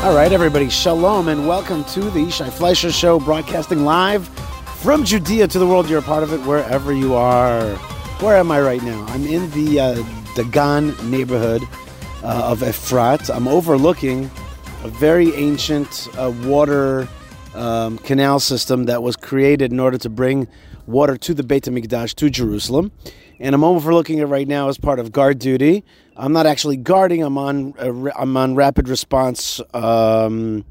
All right, everybody, shalom and welcome to the Shai Fleisher Show, broadcasting live from Judea to the world. You're a part of it wherever you are. Where am I right now? I'm in the uh, Dagan neighborhood uh, of Efrat. I'm overlooking a very ancient uh, water um, canal system that was created in order to bring water to the Beit HaMikdash, to Jerusalem. And I'm overlooking it right now as part of guard duty. I'm not actually guarding. I'm on. Uh, I'm on rapid response. Um,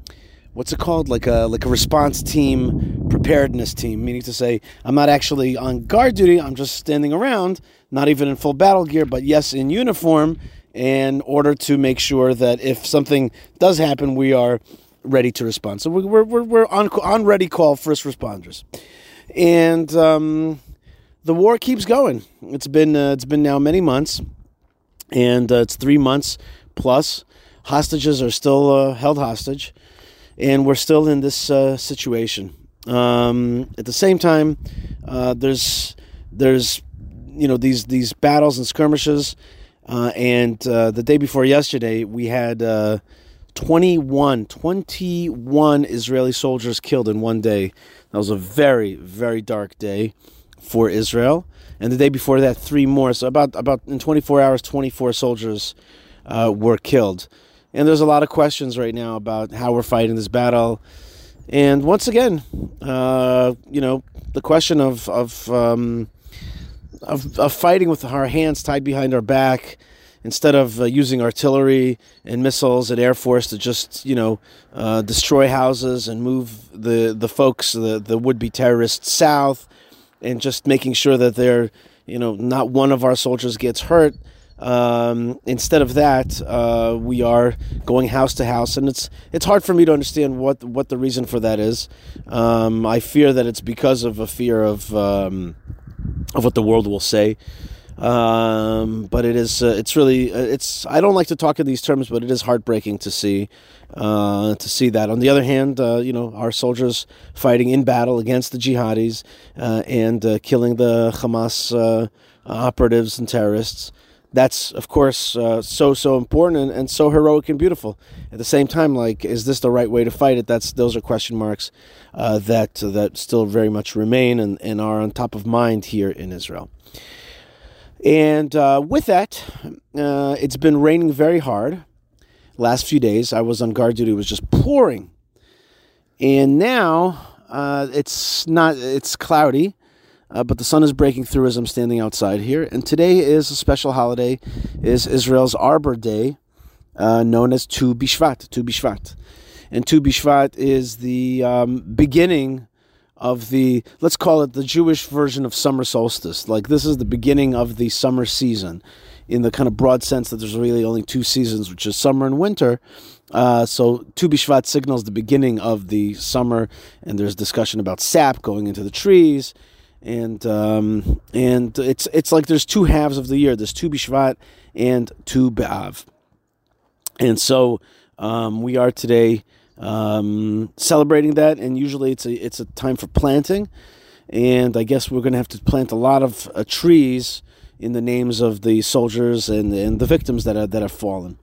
what's it called? Like a like a response team, preparedness team. Meaning to say, I'm not actually on guard duty. I'm just standing around, not even in full battle gear, but yes, in uniform, in order to make sure that if something does happen, we are ready to respond. So we're we're, we're on on ready call first responders, and um, the war keeps going. It's been uh, it's been now many months and uh, it's three months plus. Hostages are still uh, held hostage, and we're still in this uh, situation. Um, at the same time, uh, there's there's you know these these battles and skirmishes, uh, and the day before yesterday we had 21, 21 Israeli soldiers killed in one day. That was a very very dark day for Israel and the day before that, three more. So about about in 24 hours, 24 soldiers uh, were killed. And there's a lot of questions right now about how we're fighting this battle. And once again, uh, you know, the question of of, um, of, of fighting with our hands tied behind our back instead of uh, using artillery and missiles and air force to just you know uh, destroy houses and move the the folks the the would be terrorists south and just making sure that they're, you know, not one of our soldiers gets hurt. Um, instead of that, uh, we are going house to house, and it's it's hard for me to understand what what the reason for that is. Um, I fear that it's because of a fear of um, of what the world will say. Um, but it is uh, it's really uh, it's I don't like to talk in these terms, but it is heartbreaking to see uh, to see that. On the other hand, uh, you know our soldiers fighting in battle against the jihadis uh, and uh, killing the Hamas operatives and terrorists. That's of course so so important and, and so heroic and beautiful. At the same time, like, is this the right way to fight it? That's those are question marks that that still very much remain and, and are on top of mind here in Israel. And uh, with that, uh, it's been raining very hard. Last few days, I was on guard duty; it was just pouring. And now uh, it's not; it's cloudy, uh, but the sun is breaking through as I'm standing outside here. And today is a special holiday; is Israel's Arbor Day, uh, known as Tu Bishvat. Tu Bishvat, and Tu Bishvat is the um, beginning of the let's call it the Jewish version of summer solstice. Like this is the beginning of the summer season, in the kind of broad sense that there's really only two seasons, which is summer and winter. Uh, so Tu B'Shvat signals the beginning of the summer, and there's discussion about sap going into the trees, and um, and it's it's like there's two halves of the year. There's Tu B'Shvat and Tu B'Av, and so um, we are today um, celebrating that. And usually it's a it's a time for planting, and I guess we're going to have to plant a lot of uh, trees in the names of the soldiers and and the victims that are that have fallen.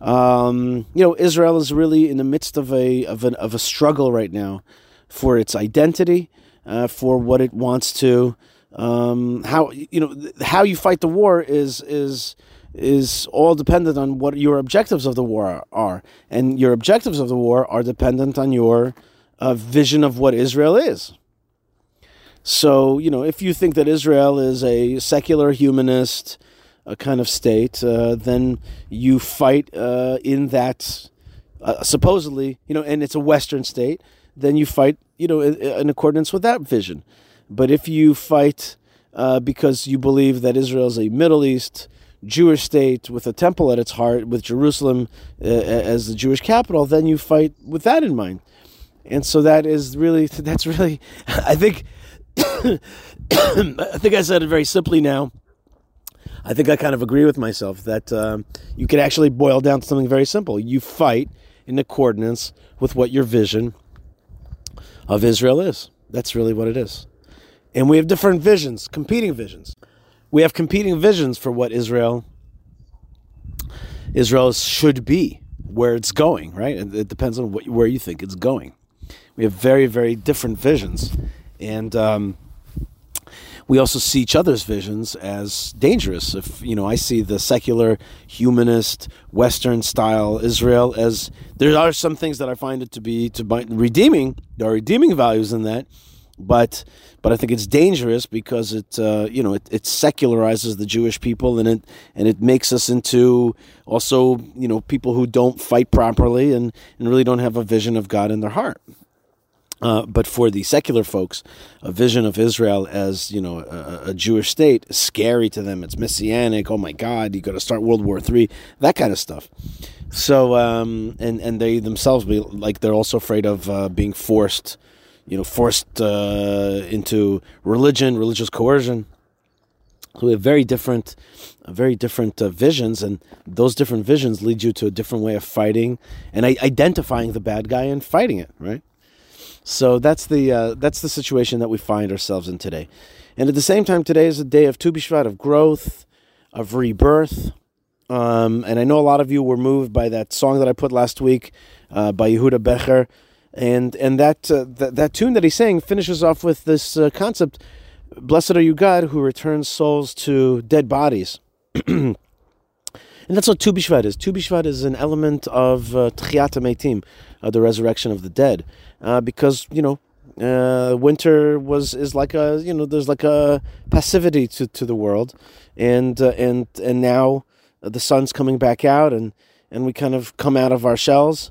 Um, you know, Israel is really in the midst of a of, an, of a struggle right now for its identity, uh, for what it wants to. Um, how you know how you fight the war is is is all dependent on what your objectives of the war are. And your objectives of the war are dependent on your uh, vision of what Israel is. So, you know, if you think that Israel is a secular humanist a kind of state, uh, then you fight uh, in that, uh, supposedly, you know, and it's a Western state, then you fight, you know, in, in accordance with that vision. But if you fight uh, because you believe that Israel is a Middle East, Jewish state with a temple at its heart, with Jerusalem uh, as the Jewish capital, then you fight with that in mind. And so that is really, that's really, I think, I think I said it very simply now. I think I kind of agree with myself that um, you could actually boil down to something very simple. You fight in accordance with what your vision of Israel is. That's really what it is. And we have different visions, competing visions we have competing visions for what Israel Israel should be, where it's going, right? It, depends on what, where you think it's going. We have very, very different visions. And um, we also see each other's visions as dangerous. If, you know, I see the secular, humanist, Western style Israel as there are some things that I find it to be to redeeming. There are redeeming values in that but but I think it's dangerous because it uh, you know it, it, secularizes the Jewish people and it and it makes us into also you know people who don't fight properly and, and really don't have a vision of God in their heart. Uh, but for the secular folks, a vision of Israel as you know a, a, Jewish state is scary to them. It's messianic. Oh my God, you got to start World War Three, that kind of stuff. So um, and and they themselves be like they're also afraid of uh, being forced you know, forced uh, into religion, religious coercion. So we have very different, uh, very different uh, visions, and those different visions lead you to a different way of fighting and identifying the bad guy and fighting it. Right. So that's the uh, that's the situation that we find ourselves in today, and at the same time, today is a day of Tu B'Shvat, of growth, of rebirth. Um, and I know a lot of you were moved by that song that I put last week uh, by Yehuda Becher and and that uh, that, that tune that he's saying finishes off with this uh, concept: "Blessed are you, God, who returns souls to dead bodies." and that's what Tu B'Shvat is. Tu B'Shvat is an element of uh, Meitim, uh, the resurrection of the dead, uh, because you know. Uh, winter was is like a you know there's like a passivity to, to the world, and uh, and and now the sun's coming back out and and we kind of come out of our shells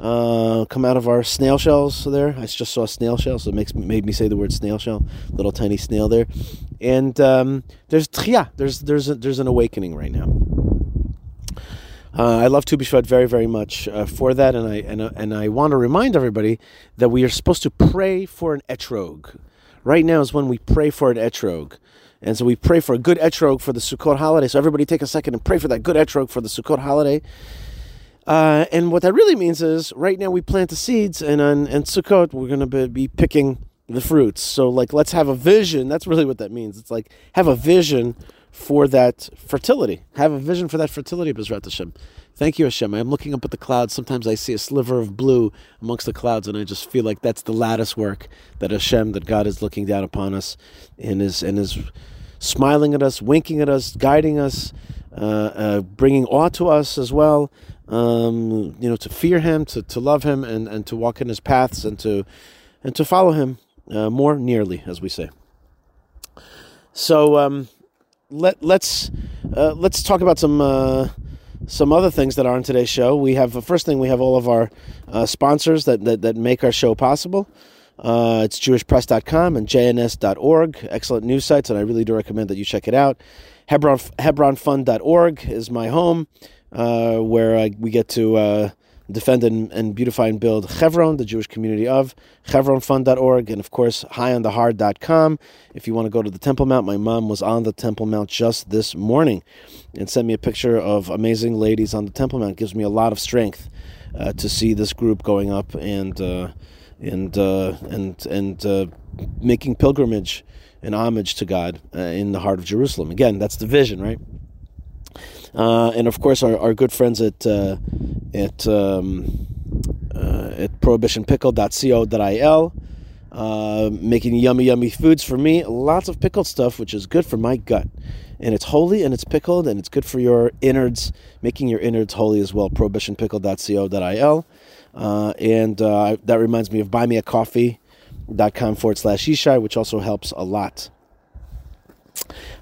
uh, come out of our snail shells there. I just saw a snail shell, so it makes made me say the word snail shell. Little tiny snail there, and um, there's tchia. There's there's a, there's an awakening right now. Uh, I love Tu B'Shvat very very much uh, for that, and I and uh, and I want to remind everybody that we are supposed to pray for an etrog. Right now is when we pray for an etrog. And so we pray for a good etrog for the Sukkot holiday. So everybody take a second and pray for that good etrog for the Sukkot holiday. Uh, and what that really means is right now we plant the seeds, and on and Sukkot we're going to be picking the fruits. So like let's have a vision. That's really what that means. It's like have a vision for that fertility. Have a vision for that fertility, Bezrat Hashem. Thank you, Hashem. I'm looking up at the clouds. Sometimes I see a sliver of blue amongst the clouds, and I just feel like that's the lattice work that Hashem, that God is looking down upon us and is and is smiling at us, winking at us, guiding us, uh, uh, bringing awe to us as well um, you know, to fear Him, to, to love Him, and, and to walk in His paths, and to and to follow Him uh, more nearly, as we say. So um, let let's uh, let's talk about some uh, some other things that are on today's show. We have the first thing we have all of our uh, sponsors that, that that make our show possible. Uh, it's jewishpress.com and jns.org. Excellent news sites, and I really do recommend that you check it out. Hebron, Hebronfund.org is my home uh, where uh, we get to uh, defend and, and, beautify and build Chevron, the Jewish community of chevronfund.org, and of course, highonthehard.com. If you want to go to the Temple Mount, my mom was on the Temple Mount just this morning and sent me a picture of amazing ladies on the Temple Mount. It gives me a lot of strength uh, to see this group going up and uh, and uh, and and making pilgrimage and homage to God in the heart of Jerusalem. Again, that's the vision, right? Uh, and of course our, our good friends at uh, at um, uh, at prohibitionpickle.co.il uh, making yummy yummy foods for me. Lots of pickled stuff which is good for my gut. And it's holy and it's pickled and it's good for your innards making your innards holy as well. prohibitionpickle.co.il uh, and uh, that reminds me of buymeacoffee.com forward slash Yishai, which also helps a lot.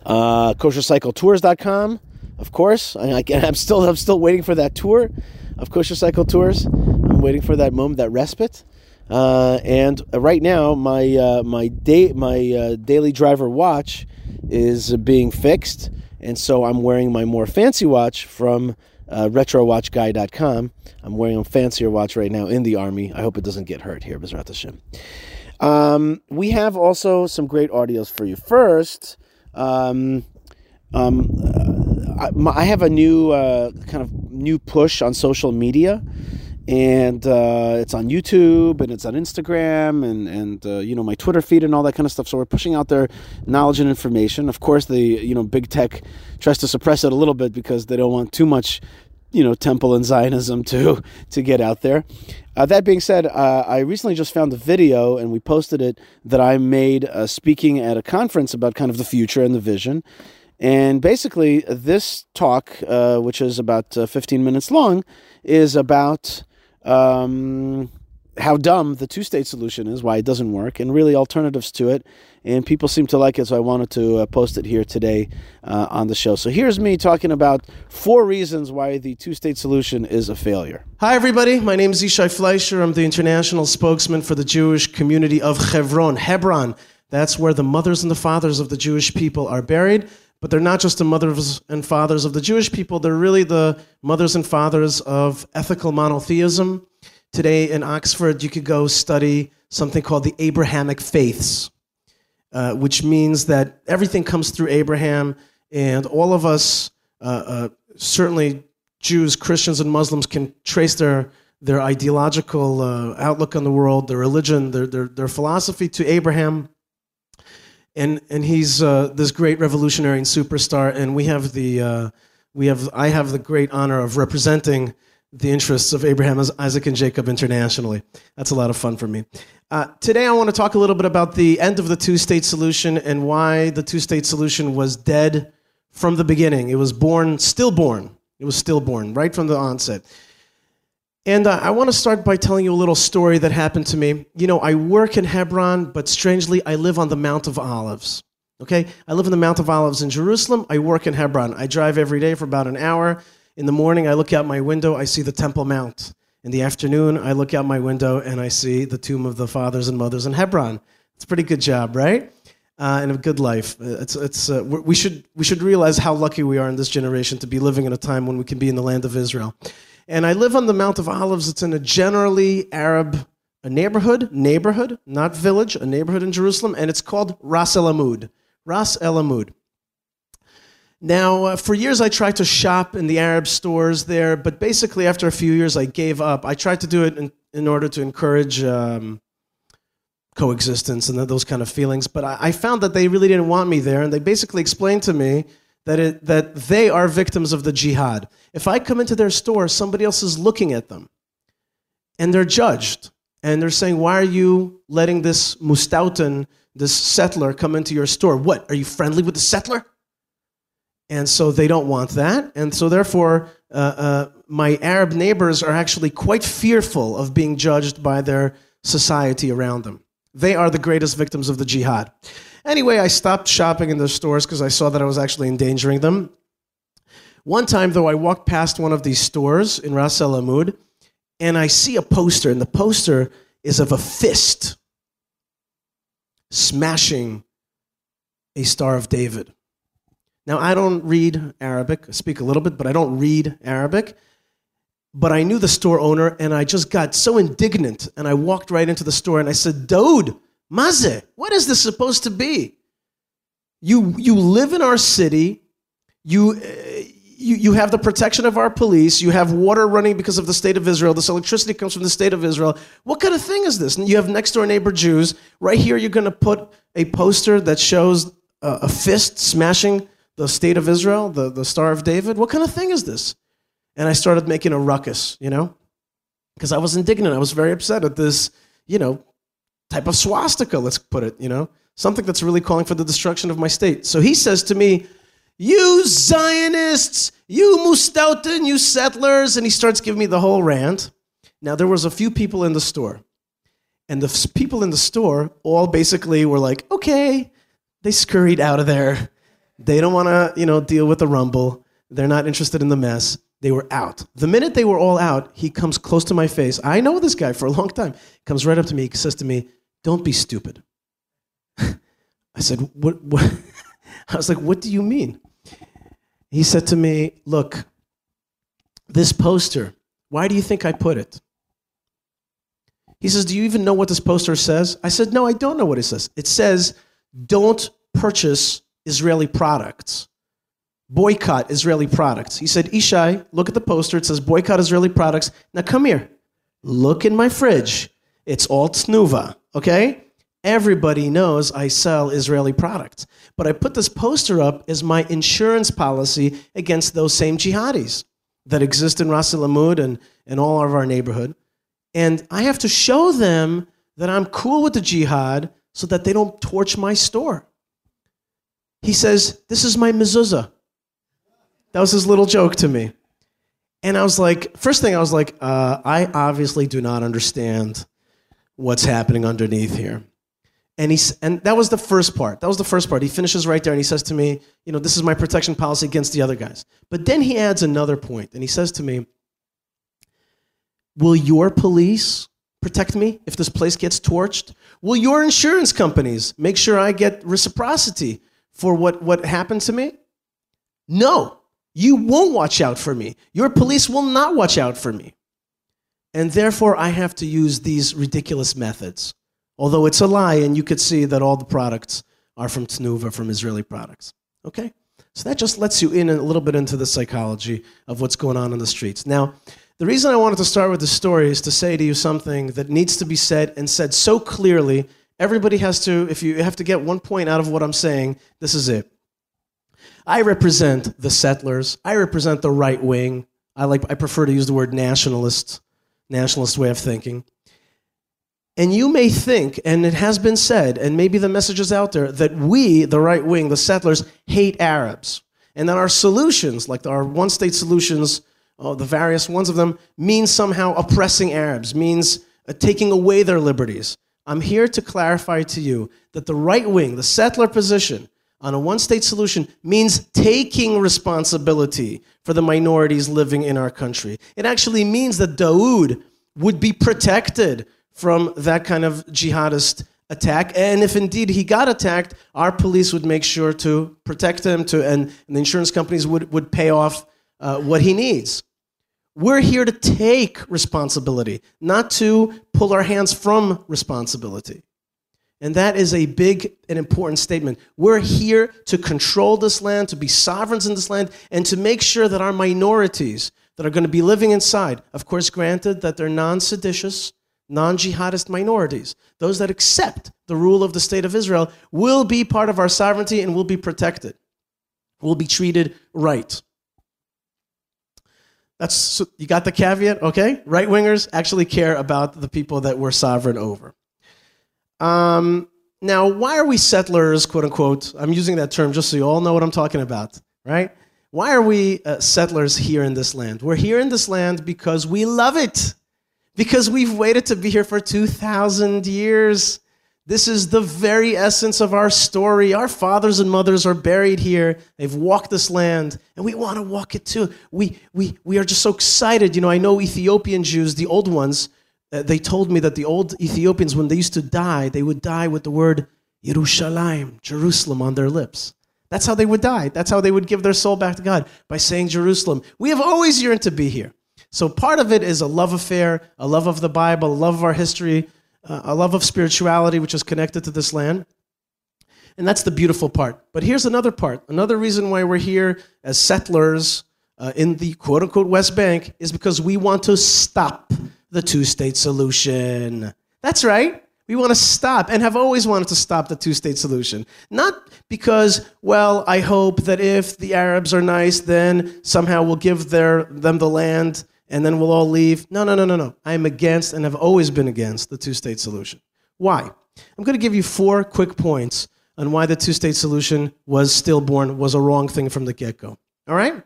Uh, koshercycletours.com of course. I, am still I'm still waiting for that tour of Kosher Cycle Tours. I'm waiting for that moment, that respite. Uh, and right now, my uh, my day my uh, daily driver watch is being fixed, and so I'm wearing my more fancy watch from uh, RetroWatchGuy.com. I'm wearing a fancier watch right now in the army. I hope it doesn't get hurt here, Bezrat Hashem. Um, we have also some great audios for you. First, um, um, I, I have a new uh, kind of new push on social media, and uh, it's on YouTube and it's on Instagram and and uh, you know my Twitter feed and all that kind of stuff. So we're pushing out their knowledge and information. Of course, the you know big tech tries to suppress it a little bit because they don't want too much you know temple and Zionism to to get out there. Uh, that being said, uh, I recently just found a video and we posted it that I made uh, speaking at a conference about kind of the future and the vision. And basically, this talk, uh, which is about uh, 15 minutes long, is about um, how dumb the two state solution is, why it doesn't work, and really alternatives to it. And people seem to like it, so I wanted to uh, post it here today uh, on the show. So here's me talking about four reasons why the two state solution is a failure. Hi, everybody. My name is Yishai Fleisher. I'm the international spokesman for the Jewish community of Hebron. Hebron. That's where the mothers and the fathers of the Jewish people are buried. But they're not just the mothers and fathers of the Jewish people, they're really the mothers and fathers of ethical monotheism Today in Oxford, you could go study something called the Abrahamic faiths, uh, which means that everything comes through Abraham, and all of us, uh, uh, certainly Jews, Christians, and Muslims, can trace their their ideological uh, outlook on the world, their religion, their, their, their philosophy to Abraham. And, and he's uh, this great revolutionary and superstar, and we have the uh, we have I have the great honor of representing the interests of Abraham, Isaac, and Jacob internationally. That's a lot of fun for me. Uh, today, I want to talk a little bit about the end of the two state solution and why the two state solution was dead from the beginning. It was born, stillborn. It was stillborn right from the onset. And uh, I want to start by telling you a little story that happened to me. You know, I work in Hebron, but strangely, I live on the Mount of Olives. Okay? I live in the Mount of Olives in Jerusalem. I work in Hebron. I drive every day for about an hour in the morning, I look out my window, I see the Temple Mount. In the afternoon, I look out my window and I see the tomb of the fathers and mothers in Hebron. It's a pretty good job, right? Uh, and a good life. It's, it's, uh, we, should, we should realize how lucky we are in this generation to be living in a time when we can be in the land of Israel. And I live on the Mount of Olives. It's in a generally Arab a neighborhood, neighborhood, not village, a neighborhood in Jerusalem, and it's called Ras El Amud. Ras El Amud. Now, uh, for years I tried to shop in the Arab stores there, but basically after a few years I gave up. I tried to do it in, in order to encourage um, coexistence and those kind of feelings, but I, I, found that they really didn't want me there, and they basically explained to me that, it, that they are victims of the jihad. If I come into their store, somebody else is looking at them, and they're judged, and they're saying, Why are you letting this Mustautan, this settler, come into your store? What? Are you friendly with the settler? And so they don't want that. And so, therefore, uh, uh, my Arab neighbors are actually quite fearful of being judged by their society around them. They are the greatest victims of the jihad. Anyway, I stopped shopping in their stores because I saw that I was actually endangering them. One time, though, I walked past one of these stores in Ras El Amud, and I see a poster, and the poster is of a fist smashing a Star of David. Now, I don't read Arabic. I speak a little bit, but I don't read Arabic. But I knew the store owner, and I just got so indignant. And I walked right into the store and I said, Dude, Maze, what is this supposed to be? You, you live in our city. You, uh, you, you have the protection of our police. You have water running because of the state of Israel. This electricity comes from the state of Israel. What kind of thing is this? And you have next door neighbor Jews. Right here, you're going to put a poster that shows a, a fist smashing the state of Israel, the, the Star of David? What kind of thing is this? And I started making a ruckus, you know, because I was indignant. I was very upset at this, you know, type of swastika, let's put it, you know, something that's really calling for the destruction of my state. So he says to me, You Zionists, you Mustautin, you settlers. And he starts giving me the whole rant. Now, there was a few people in the store. And the people in the store all basically were like, okay. They scurried out of there they don't want to, you know, deal with the rumble. They're not interested in the mess. They were out. The minute they were all out, he comes close to my face. I know this guy for a long time. Comes right up to me. He says to me, "Don't be stupid." I said, "What?" what? I was like, "What do you mean?" He said to me, "Look, this poster. Why do you think I put it?" He says, "Do you even know what this poster says?" I said, "No, I don't know what it says. It says, don't purchase Israeli products. Boycott Israeli products. He said, Yishai, look at the poster. It says boycott Israeli products. Now come here. Look in my fridge. It's all Tnuva, okay? Everybody knows I sell Israeli products. But I put this poster up as my insurance policy against those same jihadis. that exist in Ras Al and in all of our neighborhood. And I have to show them that I'm cool with the jihad so that they don't torch my store. He says, This is my mezuzah. That was his little joke to me. And I was like, first thing I was like, uh, I obviously do not understand what's happening underneath here. And, he's, and that was the first part. That was the first part. He finishes right there and he says to me, You know, this is my protection policy against the other guys. But then he adds another point and he says to me, Will your police protect me if this place gets torched? Will your insurance companies make sure I get reciprocity for what, what happened to me? No, you won't watch out for me. Your police will not watch out for me. And therefore, I have to use these ridiculous methods. Although it's a lie, and you could see that all the products are from Tnuva, from Israeli products. Okay? So that just lets you in a little bit into the psychology of what's going on in the streets. Now, the reason I wanted to start with the story is to say to you something that needs to be said and said so clearly. Everybody has to, if you have to get one point out of what I'm saying, this is it. I represent the settlers. I represent the right wing. I like I prefer to use the word nationalist, nationalist way of thinking. And you may think, and it has been said, and maybe the message is out there, that we, the right wing, the settlers, hate Arabs. And that our solutions, like our one state solutions, oh, the various ones of them, means somehow oppressing Arabs, means uh, taking away their liberties. I'm here to clarify to you that the right wing, the settler position on a one state solution, means taking responsibility for the minorities living in our country. It actually means that Dawood would be protected from that kind of jihadist attack. And if indeed he got attacked, our police would make sure to protect him, to, and, and the insurance companies would, would pay off uh, what he needs. We're here to take responsibility, not to pull our hands from responsibility. And that is a big and important statement. We're here to control this land, to be sovereigns in this land, and to make sure that our minorities that are going to be living inside, of course, granted that they're non seditious, non jihadist minorities, those that accept the rule of the state of Israel, will be part of our sovereignty and will be protected, will be treated right. That's you got the caveat, okay? Right wingers actually care about the people that we're sovereign over. Um, now, why are we settlers, quote unquote? I'm using that term just so you all know what I'm talking about, right? Why are we uh, settlers here in this land? We're here in this land because we love it because we've waited to be here for 2,000 years. This is the very essence of our story. Our fathers and mothers are buried here. They've walked this land, and we want to walk it too. We, we, we are just so excited. You know, I know Ethiopian Jews, the old ones, uh, they told me that the old Ethiopians, when they used to die, they would die with the word Yerushalayim, Jerusalem, on their lips. That's how they would die. That's how they would give their soul back to God, by saying Jerusalem. We have always yearned to be here. So part of it is a love affair, a love of the Bible, a love of our history, uh, a love of spirituality, which is connected to this land. And that's the beautiful part. But here's another part. Another reason why we're here as settlers uh, in the quote unquote West Bank is because we want to stop the two state solution. That's right. We want to stop and have always wanted to stop the two state solution. Not because, well, I hope that if the Arabs are nice, then somehow we'll give their, them the land and then we'll all leave. No, no, no, no, no. I am against and have always been against the two state solution. Why? I'm going to give you four quick points on why the two state solution was stillborn, was a wrong thing from the get go. All right?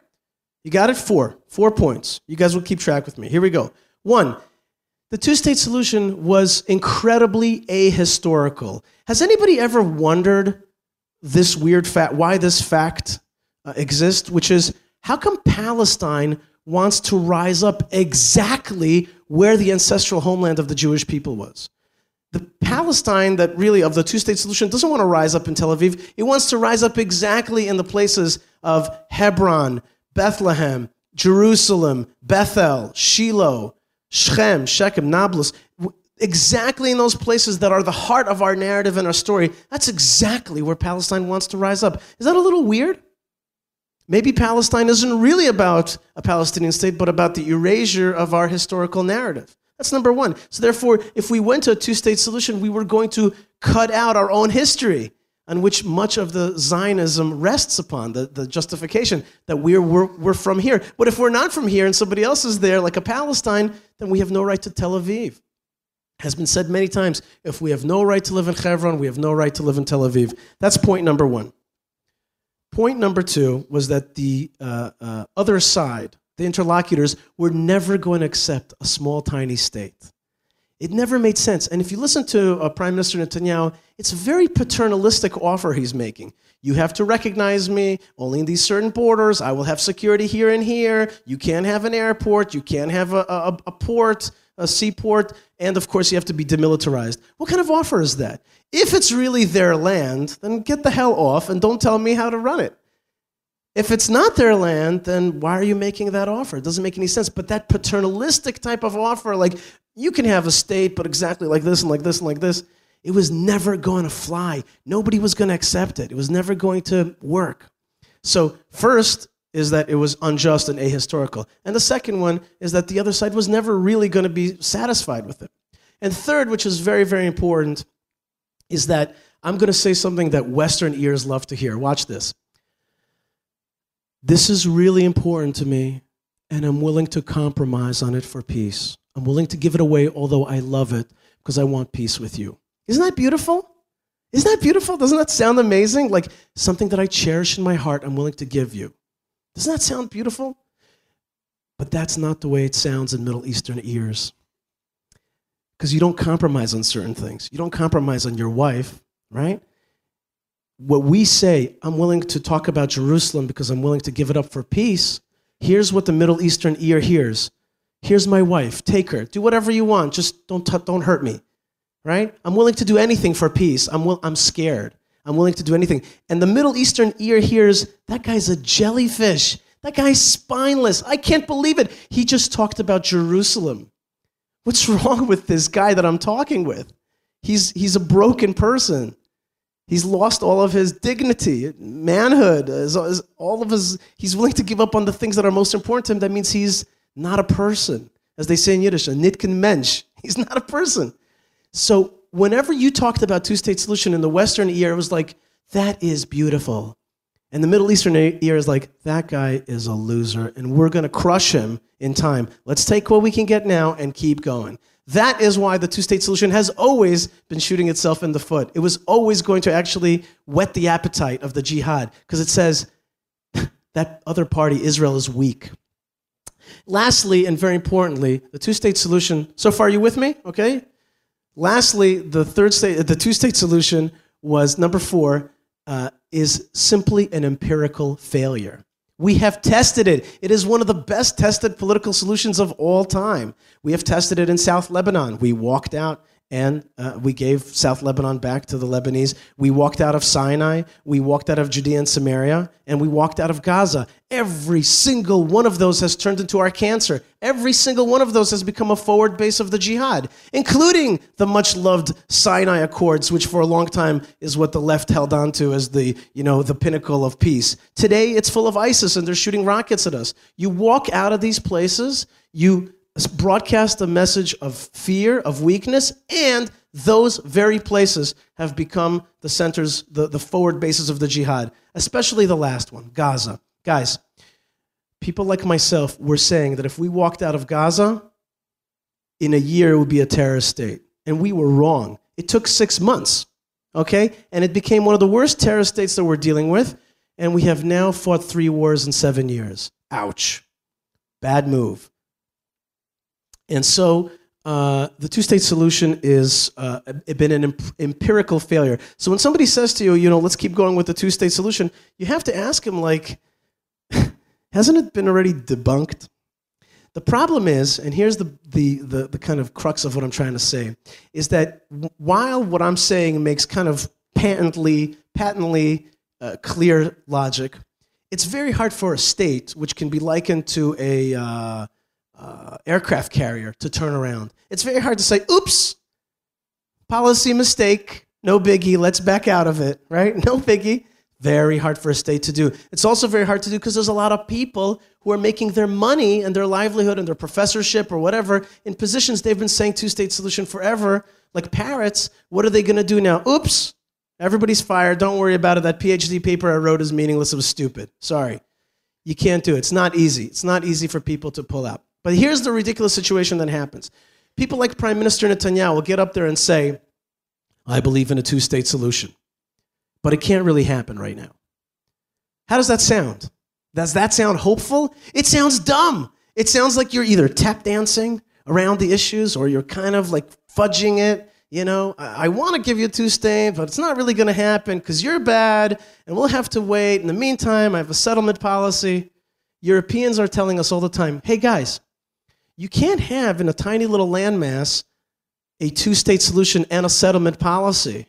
You got it? Four. Four points. You guys will keep track with me. Here we go. One, the two state solution was incredibly ahistorical. Has anybody ever wondered this weird fact, why this fact uh, exists, which is how come Palestine wants to rise up exactly where the ancestral homeland of the Jewish people was. The Palestine that really of the two state solution doesn't want to rise up in Tel Aviv. It wants to rise up exactly in the places of Hebron, Bethlehem, Jerusalem, Bethel, Shiloh, Shechem, Shechem, Nablus. Exactly in those places that are the heart of our narrative and our story. That's exactly where Palestine wants to rise up. Is that a little weird? Maybe Palestine isn't really about a Palestinian state, but about the erasure of our historical narrative. That's number one. So, therefore, if we went to a two state solution, we were going to cut out our own history. On which much of the Zionism rests upon, the, the justification that we're, we're, we're from here. But if we're not from here and somebody else is there, like a Palestine, then we have no right to Tel Aviv. Has been said many times if we have no right to live in Hebron, we have no right to live in Tel Aviv. That's point number one. Point number two was that the uh, uh, other side, the interlocutors, were never going to accept a small, tiny state. It never made sense. And if you listen to uh, Prime Minister Netanyahu, it's a very paternalistic offer he's making. You have to recognize me only in these certain borders. I will have security here and here. You can't have an airport. You can't have a, a, a port, a seaport. And of course, you have to be demilitarized. What kind of offer is that? If it's really their land, then get the hell off and don't tell me how to run it. If it's not their land, then why are you making that offer? It doesn't make any sense. But that paternalistic type of offer, like you can have a state, but exactly like this and like this and like this, it was never going to fly. Nobody was going to accept it. It was never going to work. So, first is that it was unjust and ahistorical. And the second one is that the other side was never really going to be satisfied with it. And third, which is very, very important, is that I'm going to say something that Western ears love to hear. Watch this. This is really important to me, and I'm willing to compromise on it for peace. I'm willing to give it away, although I love it, because I want peace with you. Isn't that beautiful? Isn't that beautiful? Doesn't that sound amazing? Like something that I cherish in my heart, I'm willing to give you. Doesn't that sound beautiful? But that's not the way it sounds in Middle Eastern ears. Because you don't compromise on certain things. You don't compromise on your wife, right? What we say, I'm willing to talk about Jerusalem because I'm willing to give it up for peace. Here's what the Middle Eastern ear hears Here's my wife. Take her. Do whatever you want. Just don't, t- don't hurt me. Right? I'm willing to do anything for peace. I'm, will- I'm scared. I'm willing to do anything. And the Middle Eastern ear hears that guy's a jellyfish. That guy's spineless. I can't believe it. He just talked about Jerusalem. What's wrong with this guy that I'm talking with? He's, he's a broken person. He's lost all of his dignity, manhood, all of his. He's willing to give up on the things that are most important to him. That means he's not a person. As they say in Yiddish, a nitkin mensch. He's not a person. So whenever you talked about two-state solution in the Western ear, it was like, that is beautiful. And the Middle Eastern ear is like, that guy is a loser, and we're going to crush him in time. Let's take what we can get now and keep going. That is why the two state solution has always been shooting itself in the foot. It was always going to actually whet the appetite of the jihad because it says that other party, Israel, is weak. Lastly, and very importantly, the two state solution. So far, are you with me? Okay. Lastly, the third state, the two state solution was number four, uh, is simply an empirical failure. We have tested it. It is one of the best tested political solutions of all time. We have tested it in South Lebanon. We walked out and uh, we gave South Lebanon back to the Lebanese. We walked out of Sinai, we walked out of Judea and Samaria, and we walked out of Gaza. Every single one of those has turned into our cancer. Every single one of those has become a forward base of the jihad, including the much loved Sinai Accords, which for a long time is what the left held on to as the, you know, the pinnacle of peace. Today it's full of ISIS and they're shooting rockets at us. You walk out of these places, you broadcast a message of fear, of weakness, and those very places have become the centers, the, the forward bases of the jihad, especially the last one, Gaza. Guys, people like myself were saying that if we walked out of Gaza, in a year it would be a terrorist state. And we were wrong. It took six months, okay? And it became one of the worst terrorist states that we're dealing with. And we have now fought three wars in seven years. Ouch. Bad move. And so uh, the two state solution is uh, been an empirical failure. So when somebody says to you, you know, let's keep going with the two state solution, you have to ask him, like, hasn't it been already debunked? The problem is, and here's the, the, the, the, kind of crux of what I'm trying to say, is that while what I'm saying makes kind of patently, patently uh, clear logic, it's very hard for a state, which can be likened to a, uh, aircraft carrier to turn around. It's very hard to say, oops, policy mistake, no biggie, let's back out of it, right? No biggie. Very hard for a state to do. It's also very hard to do because there's a lot of people who are making their money and their livelihood and their professorship or whatever in positions they've been saying two state solution forever, like parrots. What are they going to do now? Oops. Everybody's fired. Don't worry about it. That PhD paper I wrote is meaningless. It was stupid. Sorry. You can't do it. It's not easy. It's not easy for people to pull out. But here's the ridiculous situation that happens. People like Prime Minister Netanyahu will get up there and say, I believe in a two state solution. But it can't really happen right now. How does that sound? Does that sound hopeful? It sounds dumb. It sounds like you're either tap dancing around the issues or you're kind of like fudging it you know, I, I want to give you a two state, but it's not really going to happen because you're bad and we'll have to wait. In the meantime, I have a settlement policy. Europeans are telling us all the time hey, guys, you can't have in a tiny little landmass a two state solution and a settlement policy.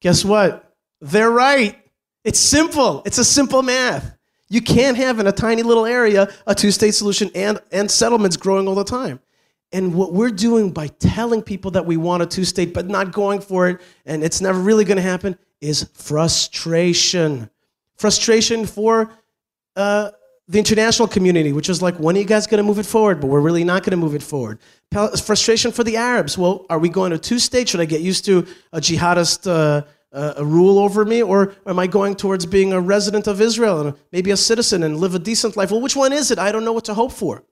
Guess what? They're right. It's simple, it's a simple math. You can't have in a tiny little area a two state solution and, and settlements growing all the time. And what we're doing by telling people that we want a two state but not going for it and it's never really going to happen is frustration. Frustration for uh, the international community, which is like, when are you guys going to move it forward? But we're really not going to move it forward. Frustration for the Arabs. Well, are we going to two state? Should I get used to a jihadist uh, uh, a rule over me? Or am I going towards being a resident of Israel and maybe a citizen and live a decent life? Well, which one is it? I don't know what to hope for.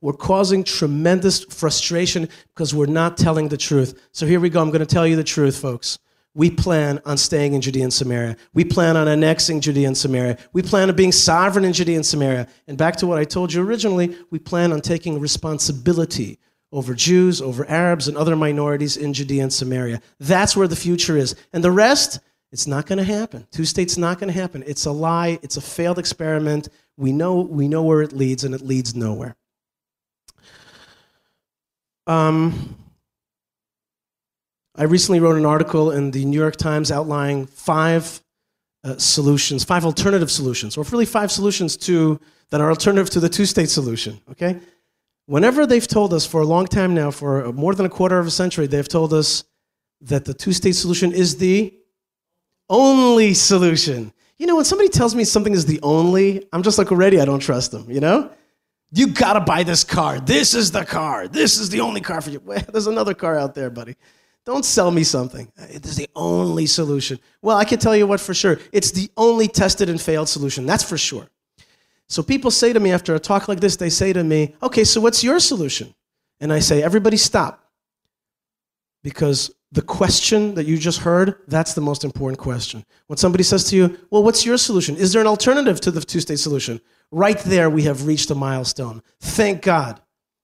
We're causing tremendous frustration because we're not telling the truth. So here we go. I'm going to tell you the truth, folks. We plan on staying in Judea and Samaria. We plan on annexing Judea and Samaria. We plan on being sovereign in Judea and Samaria. And back to what I told you originally, we plan on taking responsibility over Jews, over Arabs, and other minorities in Judea and Samaria. That's where the future is. And the rest, it's not going to happen. Two states not going to happen. It's a lie. It's a failed experiment. We know, we know where it leads, and it leads nowhere. Um, I recently wrote an article in the New York Times outlining five uh, solutions, five alternative solutions, or really five solutions to that are alternative to the two-state solution. Okay, whenever they've told us for a long time now, for more than a quarter of a century, they've told us that the two-state solution is the only solution. You know, when somebody tells me something is the only, I'm just like already I don't trust them. You know, you gotta buy this car. This is the car. This is the only car for you. Well, there's another car out there, buddy. Don't sell me something. It is the only solution. Well, I can tell you what for sure. It's the only tested and failed solution. That's for sure. So people say to me after a talk like this, they say to me, okay, so what's your solution? And I say, everybody stop. Because the question that you just heard, that's the most important question. When somebody says to you, well, what's your solution? Is there an alternative to the two state solution? Right there, we have reached a milestone. Thank God.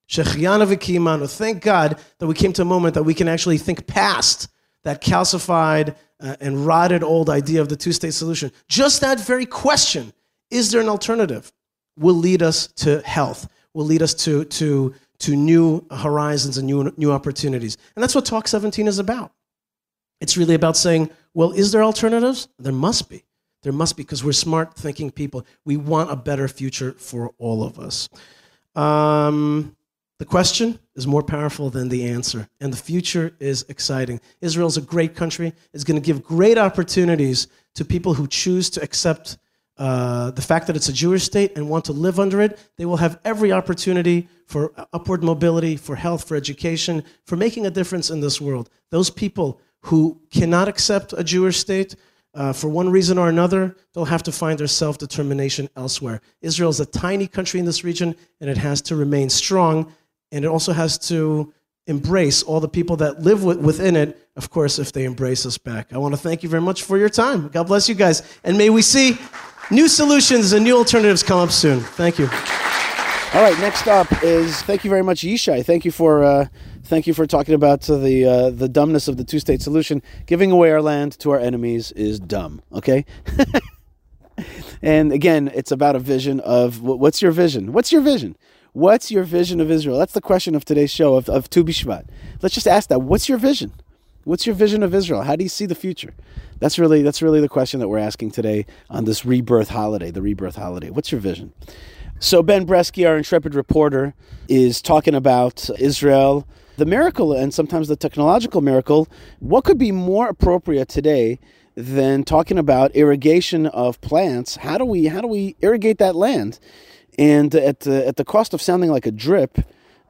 Thank God that we came to a moment that we can actually think past that calcified uh, and rotted old idea of the two state solution. Just that very question is there an alternative? Will lead us to health, will lead us to, to, to new horizons and new, new opportunities. And that's what Talk 17 is about. It's really about saying, well, is there alternatives? There must be. There must be, because we're smart thinking people. We want a better future for all of us. Um, the question is more powerful than the answer, and the future is exciting. Israel is a great country. It's going to give great opportunities to people who choose to accept uh, the fact that it's a Jewish state and want to live under it. They will have every opportunity for upward mobility, for health, for education, for making a difference in this world. Those people who cannot accept a Jewish state, uh, for one reason or another, they'll have to find their self determination elsewhere. Israel is a tiny country in this region, and it has to remain strong, and it also has to embrace all the people that live within it, of course, if they embrace us back. I want to thank you very much for your time. God bless you guys, and may we see new solutions and new alternatives come up soon. Thank you. All right, next up is thank you very much, Yishai. Thank you for. Uh Thank you for talking about the uh, the dumbness of the two state solution. Giving away our land to our enemies is dumb. Okay. and again, it's about a vision of what's your vision? What's your vision? What's your vision of Israel? That's the question of today's show of, of Tu Bishvat. Let's just ask that. What's your vision? What's your vision of Israel? How do you see the future? That's really that's really the question that we're asking today on this rebirth holiday, the rebirth holiday. What's your vision? So Ben Bresky, our intrepid reporter, is talking about Israel the miracle and sometimes the technological miracle, what could be more appropriate today than talking about irrigation of plants? How do we how do we irrigate that land? And at the, at the cost of sounding like a drip,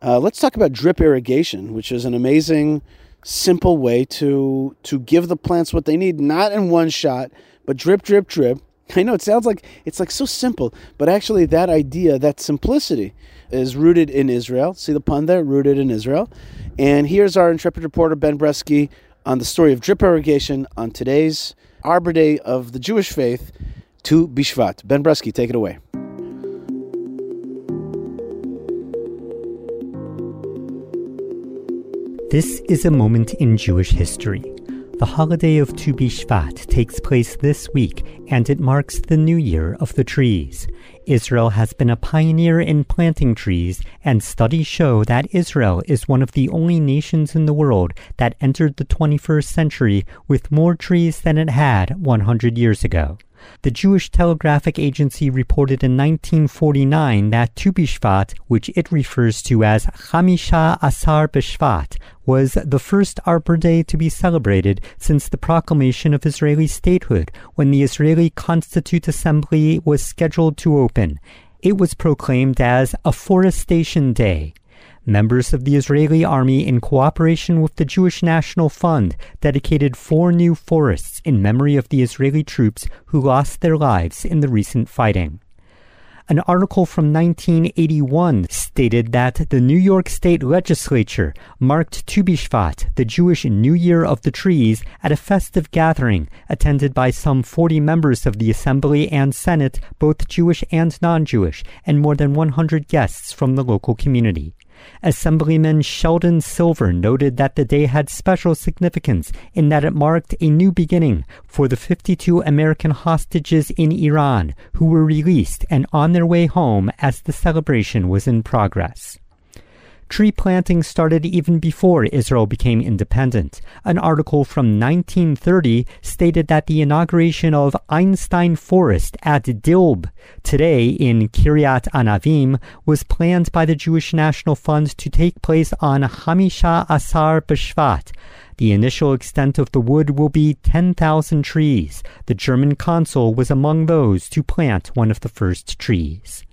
uh, let's talk about drip irrigation, which is an amazing simple way to to give the plants what they need, not in one shot, but drip, drip, drip. I know it sounds like it's like so simple, but actually that idea, that simplicity, is rooted in Israel. See the pun there, rooted in Israel. And here's our intrepid reporter Ben Bresky on the story of drip irrigation on today's Arbor Day of the Jewish faith, Tu Bishvat. Ben Bresky, take it away. This is a moment in Jewish history. The holiday of Tu B'Shvat takes place this week, and it marks the new year of the trees. Israel has been a pioneer in planting trees, and studies show that Israel is one of the only nations in the world that entered the 21st century with more trees than it had 100 years ago. The Jewish Telegraphic Agency reported in 1949 that Tu B'Shvat, which it refers to as Chamisha Asar B'Shvat, was the first Arbor Day to be celebrated since the proclamation of Israeli statehood when the Israeli Constituent Assembly was scheduled to open. It was proclaimed as Afforestation Day. Members of the Israeli army, in cooperation with the Jewish National Fund, dedicated four new forests in memory of the Israeli troops who lost their lives in the recent fighting. An article from 1981 stated that the New York State Legislature marked Tu B'Shvat, the Jewish New Year of the Trees, at a festive gathering attended by some 40 members of the Assembly and Senate, both Jewish and non-Jewish, and more than 100 guests from the local community. Assemblyman Sheldon Silver noted that the day had special significance in that it marked a new beginning for the 52 American hostages in Iran who were released and on their way home as the celebration was in progress. Tree planting started even before Israel became independent. An article from 1930 stated that the inauguration of Einstein Forest at Dilb, today in Kiryat Anavim, was planned by the Jewish National Fund to take place on Hamisha Asar B'Shvat. The initial extent of the wood will be 10,000 trees. The German consul was among those to plant one of the first trees.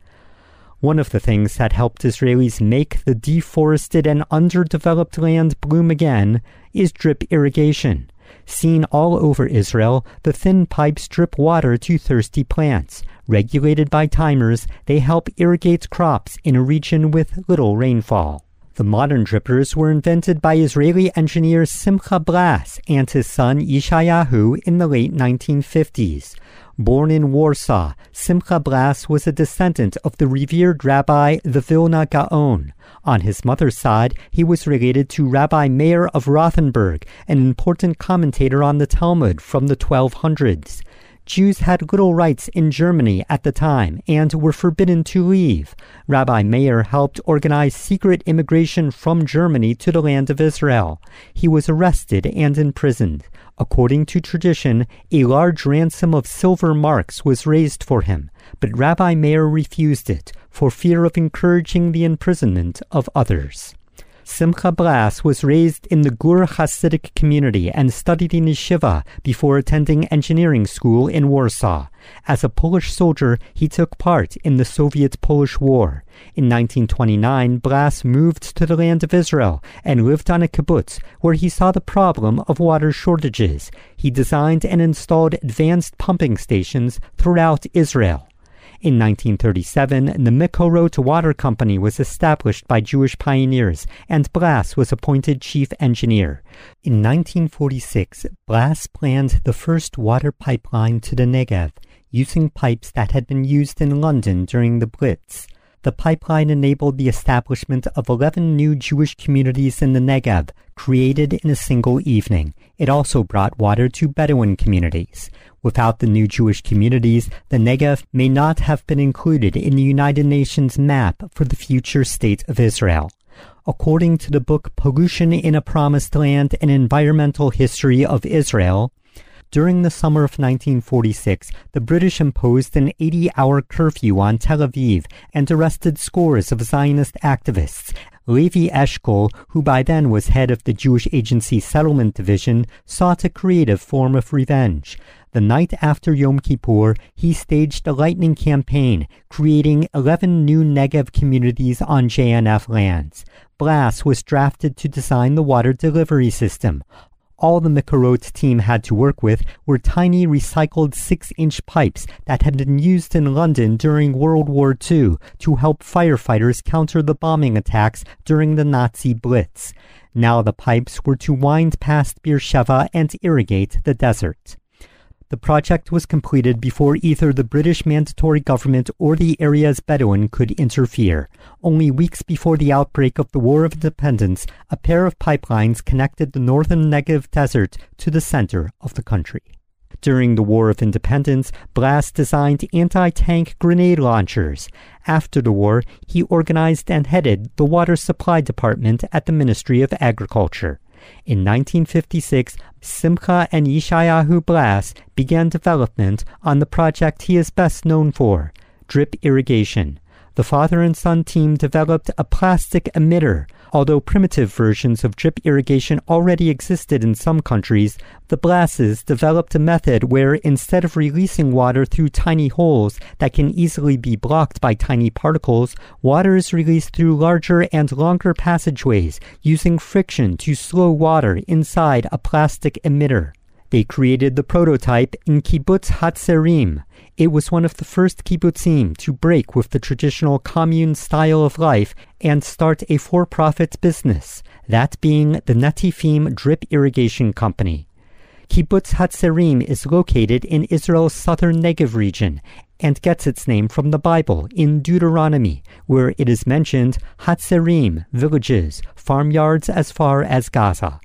One of the things that helped Israelis make the deforested and underdeveloped land bloom again is drip irrigation. Seen all over Israel, the thin pipes drip water to thirsty plants. Regulated by timers, they help irrigate crops in a region with little rainfall. The modern drippers were invented by Israeli engineer Simcha Blas and his son Yeshayahu in the late 1950s. Born in Warsaw, Simcha Blas was a descendant of the revered Rabbi the Vilna Gaon. On his mother's side, he was related to Rabbi Meir of Rothenburg, an important commentator on the Talmud from the 1200s. Jews had little rights in Germany at the time and were forbidden to leave. Rabbi Meir helped organize secret immigration from Germany to the land of Israel. He was arrested and imprisoned. According to tradition, a large ransom of silver marks was raised for him, but Rabbi Meir refused it for fear of encouraging the imprisonment of others. Simcha Blas was raised in the Gur Hasidic community and studied in yeshiva before attending engineering school in Warsaw. As a Polish soldier, he took part in the Soviet-Polish War. In 1929, Blas moved to the land of Israel and lived on a kibbutz where he saw the problem of water shortages. He designed and installed advanced pumping stations throughout Israel. In 1937, the Mekorot Water Company was established by Jewish pioneers, and Blas was appointed chief engineer. In 1946, Blas planned the first water pipeline to the Negev, using pipes that had been used in London during the Blitz. The pipeline enabled the establishment of 11 new Jewish communities in the Negev, created in a single evening. It also brought water to Bedouin communities. Without the new Jewish communities, the Negev may not have been included in the United Nations map for the future state of Israel. According to the book Pollution in a Promised Land An Environmental History of Israel, during the summer of 1946, the British imposed an 80 hour curfew on Tel Aviv and arrested scores of Zionist activists. Levi Eshkol, who by then was head of the Jewish Agency Settlement Division, sought a creative form of revenge. The night after Yom Kippur, he staged a lightning campaign, creating 11 new Negev communities on JNF lands. Blass was drafted to design the water delivery system all the Mekorot team had to work with were tiny recycled 6 inch pipes that had been used in London during World War II to help firefighters counter the bombing attacks during the Nazi Blitz. Now the pipes were to wind past Beersheba and irrigate the desert. The project was completed before either the British Mandatory Government or the area's Bedouin could interfere. Only weeks before the outbreak of the War of Independence, a pair of pipelines connected the northern Negev desert to the center of the country. During the War of Independence, Blass designed anti tank grenade launchers. After the war, he organized and headed the Water Supply Department at the Ministry of Agriculture. In 1956, Simcha and Yeshayahu Blass began development on the project he is best known for, drip irrigation. The father and son team developed a plastic emitter, Although primitive versions of drip irrigation already existed in some countries, the Blasses developed a method where instead of releasing water through tiny holes that can easily be blocked by tiny particles, water is released through larger and longer passageways using friction to slow water inside a plastic emitter. They created the prototype in Kibbutz Hatzerim, it was one of the first kibbutzim to break with the traditional commune style of life and start a for-profit business, that being the Netafim Drip Irrigation Company. Kibbutz Hatzerim is located in Israel's southern Negev region and gets its name from the Bible in Deuteronomy, where it is mentioned Hatzerim, villages, farmyards as far as Gaza.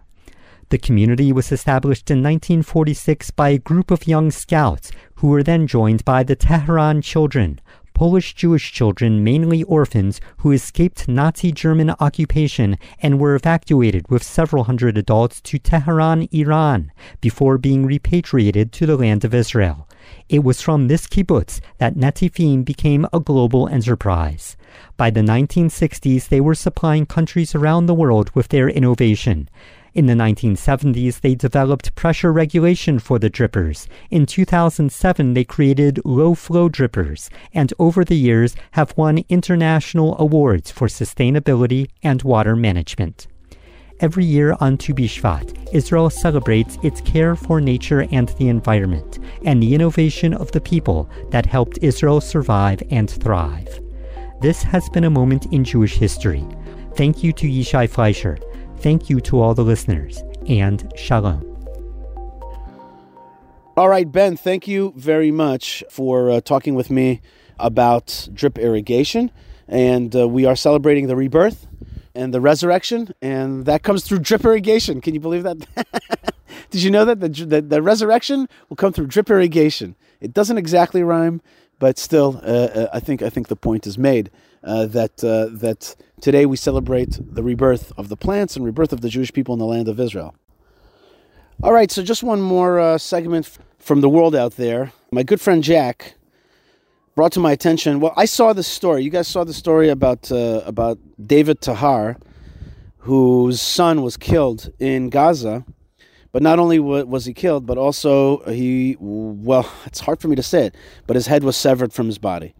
The community was established in 1946 by a group of young scouts who were then joined by the Tehran children, Polish Jewish children, mainly orphans, who escaped Nazi German occupation and were evacuated with several hundred adults to Tehran, Iran, before being repatriated to the land of Israel. It was from this kibbutz that Netafim became a global enterprise. By the 1960s, they were supplying countries around the world with their innovation. In the 1970s, they developed pressure regulation for the drippers. In 2007, they created low flow drippers, and over the years have won international awards for sustainability and water management. Every year on Tu B'Shvat, Israel celebrates its care for nature and the environment, and the innovation of the people that helped Israel survive and thrive. This has been a moment in Jewish history. Thank you to Yishai Fleisher, Thank you to all the listeners, and shalom. All right, Ben, thank you very much for uh, talking with me about drip irrigation. And uh, we are celebrating the rebirth and the resurrection, and that comes through drip irrigation. Can you believe that? Did you know that the, the, the, resurrection will come through drip irrigation? It doesn't exactly rhyme, but still, uh, uh I think I think the point is made uh, that uh, that today we celebrate the rebirth of the plants and rebirth of the Jewish people in the land of Israel. All right, so just one more uh, segment from the world out there. My good friend Jack brought to my attention. Well, I saw the story. You guys saw the story about uh, about David Tahar, whose son was killed in Gaza. But not only was he killed, but also he, well, it's hard for me to say it, but his head was severed from his body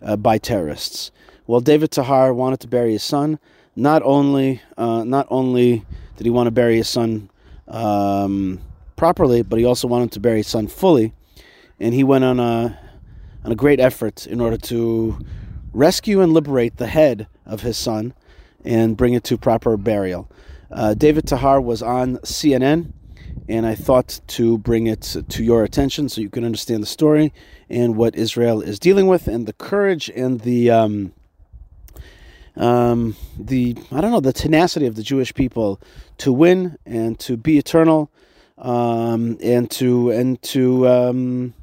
uh, by terrorists. Well, David Tahar wanted to bury his son. Not only, uh, not only did he want to bury his son um, properly, but he also wanted to bury his son fully, and he went on a on a great effort in order to rescue and liberate the head of his son and bring it to proper burial. Uh, David Tahar was on CNN, and I thought to bring it to your attention so you can understand the story and what Israel is dealing with, and the courage and the um, um, the I don't know the tenacity of the Jewish people to win and to be eternal, um, and to and to um,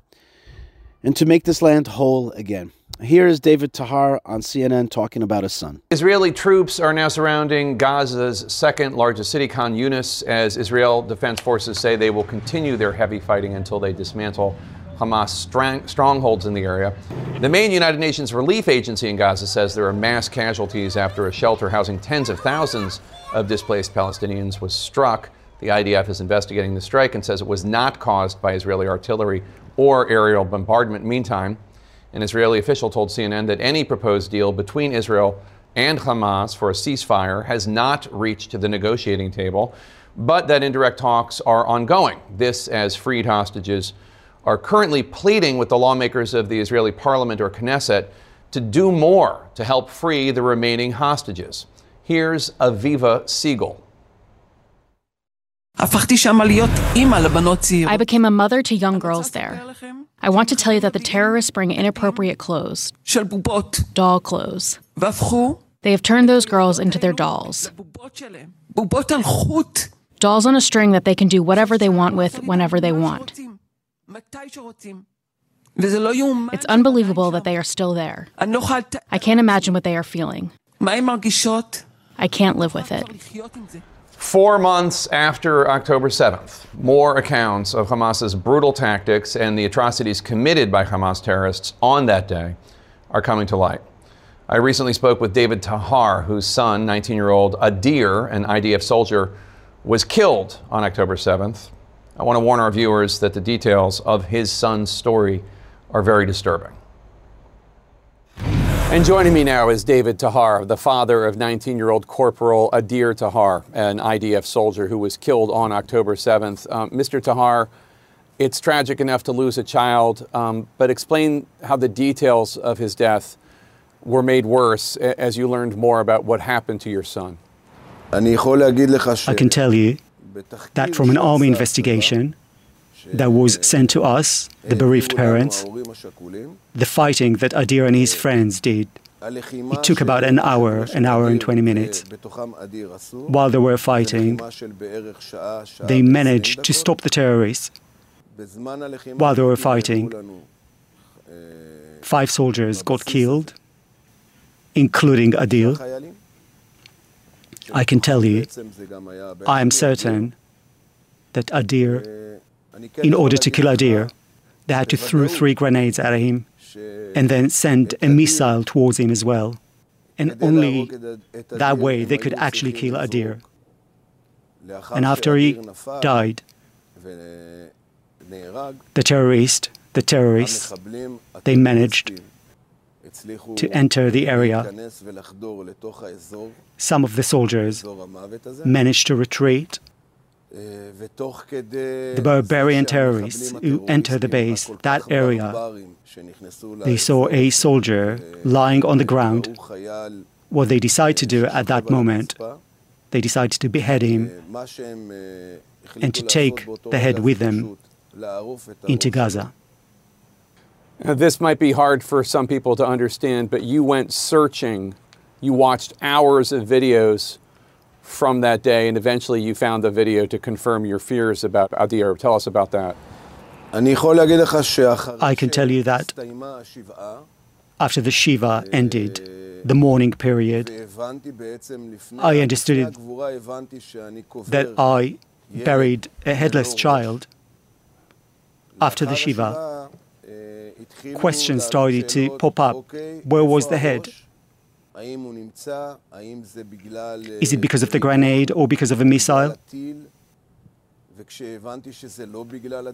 and to make this land whole again. Here is David Tahar on CNN talking about his son. Israeli troops are now surrounding Gaza's second largest city, Khan Yunis, as Israel Defense Forces say they will continue their heavy fighting until they dismantle Hamas strang- strongholds in the area. The main United Nations relief agency in Gaza says there are mass casualties after a shelter housing tens of thousands of displaced Palestinians was struck. The IDF is investigating the strike and says it was not caused by Israeli artillery or aerial bombardment. Meantime, an Israeli official told CNN that any proposed deal between Israel and Hamas for a ceasefire has not reached the negotiating table, but that indirect talks are ongoing. This as freed hostages are currently pleading with the lawmakers of the Israeli parliament or Knesset to do more to help free the remaining hostages. Here's Aviva Siegel. I became a mother to young girls there. I want to tell you that the terrorists bring inappropriate clothes, doll clothes. They have turned those girls into their dolls. Dolls on a string that they can do whatever they want with whenever they want. It's unbelievable that they are still there. I can't imagine what they are feeling. I can't live with it. Four months after October 7th, more accounts of Hamas's brutal tactics and the atrocities committed by Hamas terrorists on that day are coming to light. I recently spoke with David Tahar, whose son, 19 year old Adir, an IDF soldier, was killed on October 7th. I want to warn our viewers that the details of his son's story are very disturbing. And joining me now is David Tahar, the father of 19 year old Corporal Adir Tahar, an IDF soldier who was killed on October 7th. Um, Mr. Tahar, it's tragic enough to lose a child, um, but explain how the details of his death were made worse as you learned more about what happened to your son. I can tell you that from an army investigation that was sent to us, the bereaved parents, the fighting that Adir and his friends did, it took about an hour, an hour and 20 minutes. While they were fighting, they managed to stop the terrorists. While they were fighting, five soldiers got killed, including Adir. I can tell you, I am certain that Adir, in order to kill Adir, they had to throw three grenades at him and then send a missile towards him as well. And only that way they could actually kill Adir. And after he died, the terrorist, the terrorists, they managed to enter the area. Some of the soldiers managed to retreat. The barbarian terrorists who entered the base, that area, they saw a soldier lying on the ground. What they decided to do at that moment, they decided to behead him and to take the head with them into Gaza. Now, this might be hard for some people to understand, but you went searching. You watched hours of videos from that day, and eventually you found the video to confirm your fears about uh, Adir. Tell us about that. I can tell you that after the Shiva ended, the mourning period, I understood that I buried a headless child. After the Shiva, questions started to pop up. Where was the head? Is it because of the grenade or because of a missile?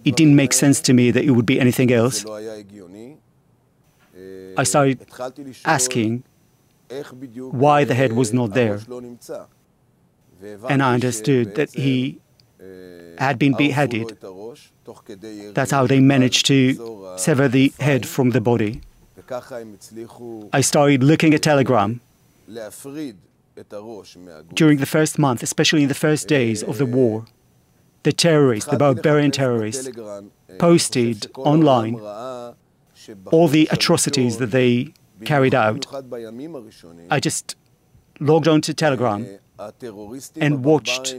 It didn't make sense to me that it would be anything else. I started asking why the head was not there. And I understood that he had been beheaded. That's how they managed to sever the head from the body. I started looking at Telegram. During the first month, especially in the first days of the war, the terrorists, the barbarian terrorists, posted online all the atrocities that they carried out. I just logged on to Telegram and watched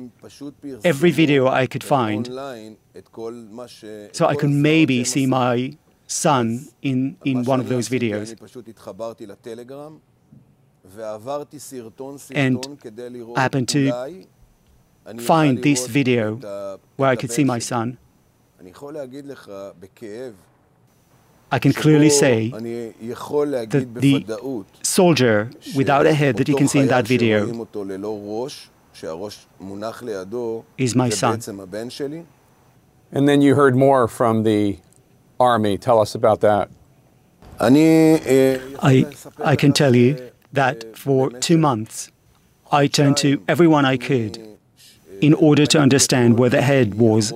every video I could find so I could maybe see my son in, in one of those videos. And I happened to find this video where I could see my son. I can clearly say that the soldier without a head that you can see in that video is my son. And then you heard more from the army. Tell us about that. I, I can tell you that for two months, I turned to everyone I could in order to understand where the head was,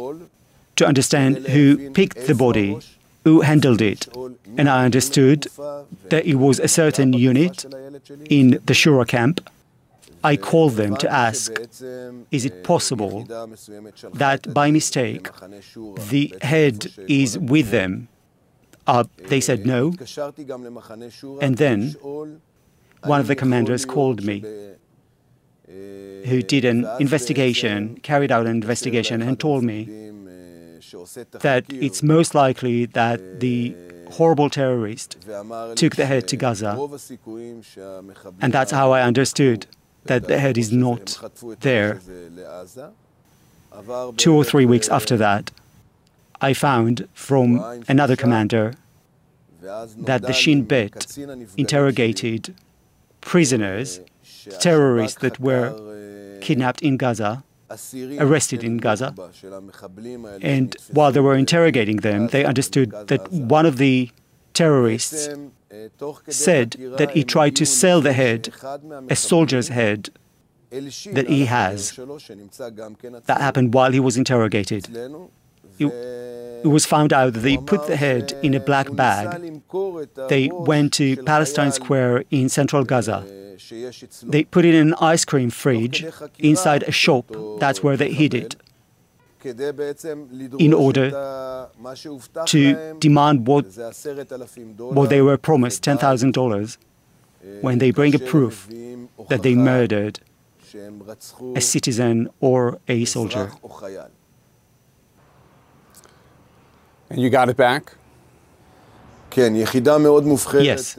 to understand who picked the body, who handled it. And I understood that it was a certain unit in the Shura camp. I called them to ask, is it possible that by mistake the head is with them? Uh, they said no. And then one of the commanders called me, who did an investigation, carried out an investigation, and told me that it's most likely that the horrible terrorist took the head to Gaza. And that's how I understood that the head is not there. Two or three weeks after that, I found from another commander that the Shin Bet interrogated prisoners, terrorists that were kidnapped in Gaza, arrested in Gaza. And while they were interrogating them, they understood that one of the terrorists said that he tried to sell the head, a soldier's head that he has. That happened while he was interrogated. It, was found out that they put the head in a black bag. They went to Palestine Square in central Gaza. They put it in an ice cream fridge inside a shop. That's where they hid it in order to demand what, what they were promised $10,000 when they bring a proof that they murdered a citizen or a soldier. And you got it back? Yes,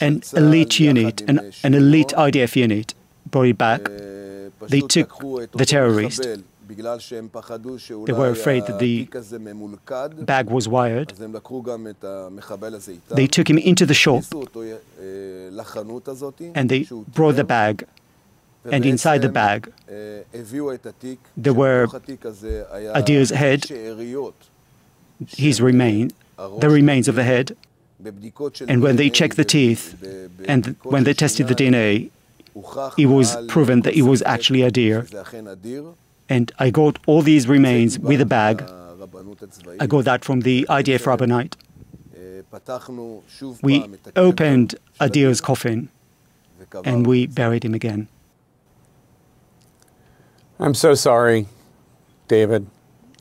an elite unit, an, an elite IDF unit brought it back. They took the terrorist they were afraid that the bag was wired. They took him into the shop and they brought the bag. And inside the bag, there were Adir's head, his remain, the remains of the head. And when they checked the teeth and when they tested the DNA, it was proven that it was actually Adir. And I got all these remains with a bag. I got that from the IDF rabbinate. We opened Adir's coffin and we buried him again. I'm so sorry, David.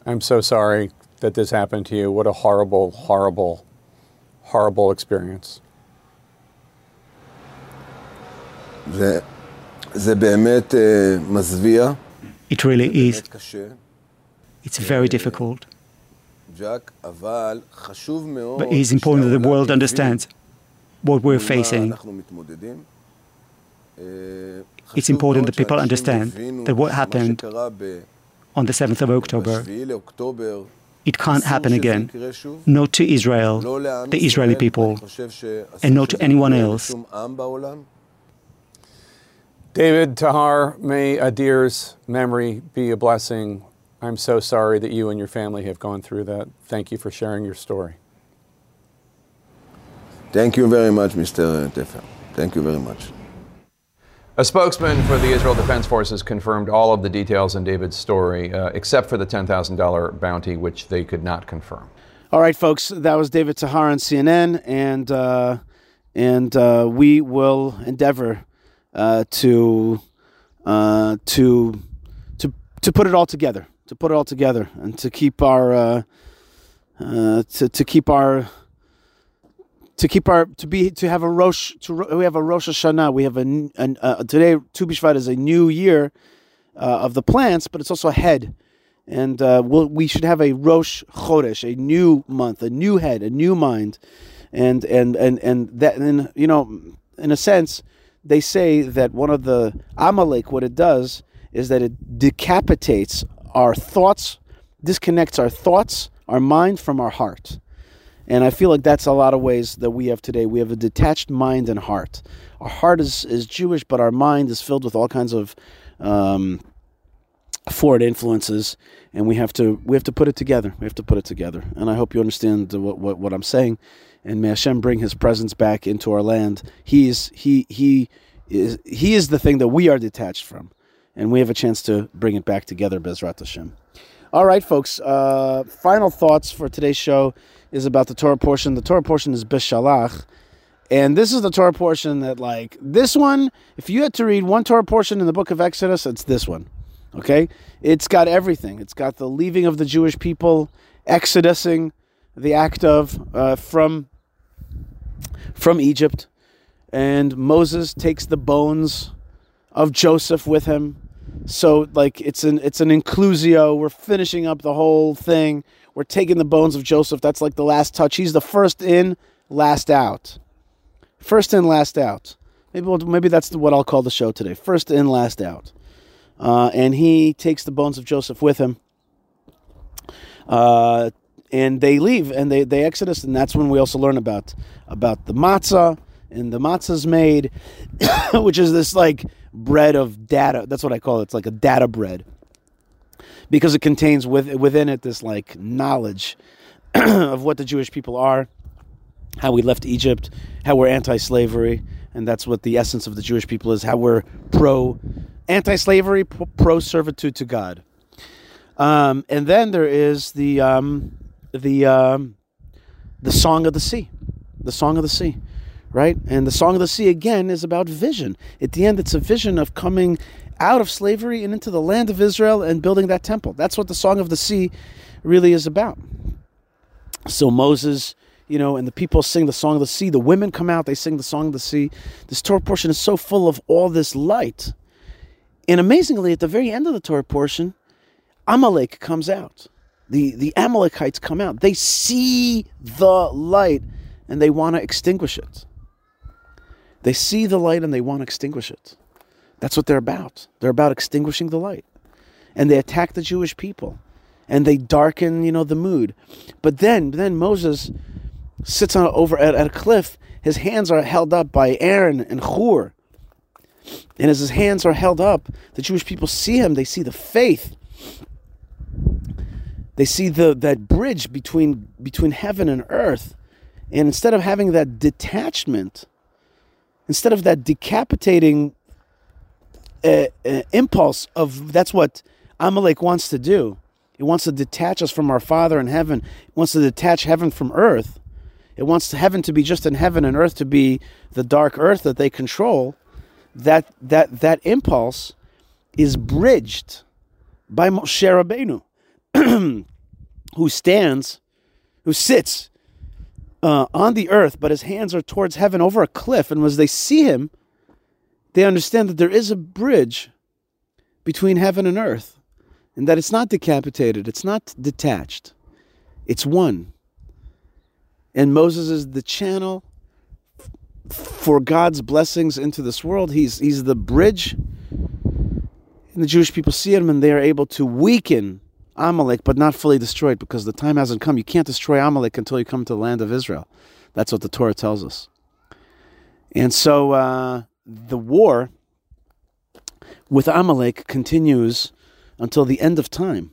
I'm so sorry that this happened to you. What a horrible, horrible, horrible experience. זה, זה באמת מזוויע. It really is. It's very difficult. But it is important that the world understands what we're facing. It's important that people understand that what happened on the 7th of October, it can't happen again. Not to Israel, the Israeli people, and not to anyone else. David Tahar, may Adir's memory be a blessing. I'm so sorry that you and your family have gone through that. Thank you for sharing your story. Thank you very much, Mr. Tefer. Thank you very much. A spokesman for the Israel Defense Forces confirmed all of the details in David's story, uh, except for the $10,000 bounty, which they could not confirm. All right, folks, that was David Tahar on CNN, and uh, and uh, we will endeavor uh, to uh, to to to put it all together, to put it all together, and to keep our uh, to to keep our to keep our to be to have a Rosh to we have a Rosh Hashanah. We have a an, uh, today Tu B'Shvat is a new year uh, of the plants, but it's also a head, and uh, we'll, we should have a Rosh Chodesh, a new month, a new head, a new mind, and and and and that and you know in a sense they say that one of the Amalek, what it does is that it decapitates our thoughts, disconnects our thoughts, our mind from our heart. And I feel like that's a lot of ways that we have today. We have a detached mind and heart. Our heart is, is Jewish, but our mind is filled with all kinds of um, foreign influences, and we have to we have to put it together. We have to put it together. And I hope you understand what what, what I'm saying. And may Hashem bring His presence back into our land. He is he he is he is the thing that we are detached from, and we have a chance to bring it back together. Bezrat Hashem. All right, folks. Uh, final thoughts for today's show is about the Torah portion. The Torah portion is Beshalach. And this is the Torah portion that, like, this one, if you had to read one Torah portion in the book of Exodus, it's this one. Okay? It's got everything. It's got the leaving of the Jewish people, exodusing, the act of uh, from from Egypt, and Moses takes the bones of Joseph with him. So like it's an it's an inclusio. We're finishing up the whole thing. We're taking the bones of Joseph. That's like the last touch. He's the first in, last out. First in, last out. Maybe we'll, maybe that's what I'll call the show today. First in, last out. Uh, and he takes the bones of Joseph with him. Uh, and they leave and they, they exodus, and that's when we also learn about about the matzah and the matzah's made, which is this like bread of data. That's what I call it. It's like a data bread because it contains with, within it this like knowledge of what the Jewish people are, how we left Egypt, how we're anti-slavery, and that's what the essence of the Jewish people is. How we're pro anti-slavery, pro servitude to God. Um, and then there is the um, the um, the song of the sea, the song of the sea, right? And the song of the sea again is about vision. At the end, it's a vision of coming out of slavery and into the land of Israel and building that temple. That's what the song of the sea really is about. So Moses, you know, and the people sing the song of the sea. The women come out, they sing the song of the sea. This Torah portion is so full of all this light. And amazingly, at the very end of the Torah portion, Amalek comes out. The, the Amalekites come out. They see the light and they want to extinguish it. They see the light and they want to extinguish it. That's what they're about. They're about extinguishing the light. And they attack the Jewish people. And they darken, you know, the mood. But then, then Moses sits on over at, at a cliff. His hands are held up by Aaron and Hur. And as his hands are held up, the Jewish people see him. They see the faith. They see the that bridge between between heaven and earth. And instead of having that detachment, instead of that decapitating uh, uh, impulse of that's what Amalek wants to do. It wants to detach us from our Father in heaven. It wants to detach heaven from earth. It wants heaven to be just in heaven and earth to be the dark earth that they control. That that that impulse is bridged by Moshe Rabbeinu, who stands, who sits uh, on the earth, but his hands are towards heaven over a cliff. And as they see him, they understand that there is a bridge between heaven and earth, and that it's not decapitated, it's not detached, it's one. And Moses is the channel for God's blessings into this world. He's, he's the bridge. And the Jewish people see him and they are able to weaken Amalek, but not fully destroy it because the time hasn't come. You can't destroy Amalek until you come to the land of Israel. That's what the Torah tells us. And so uh, the war with Amalek continues until the end of time.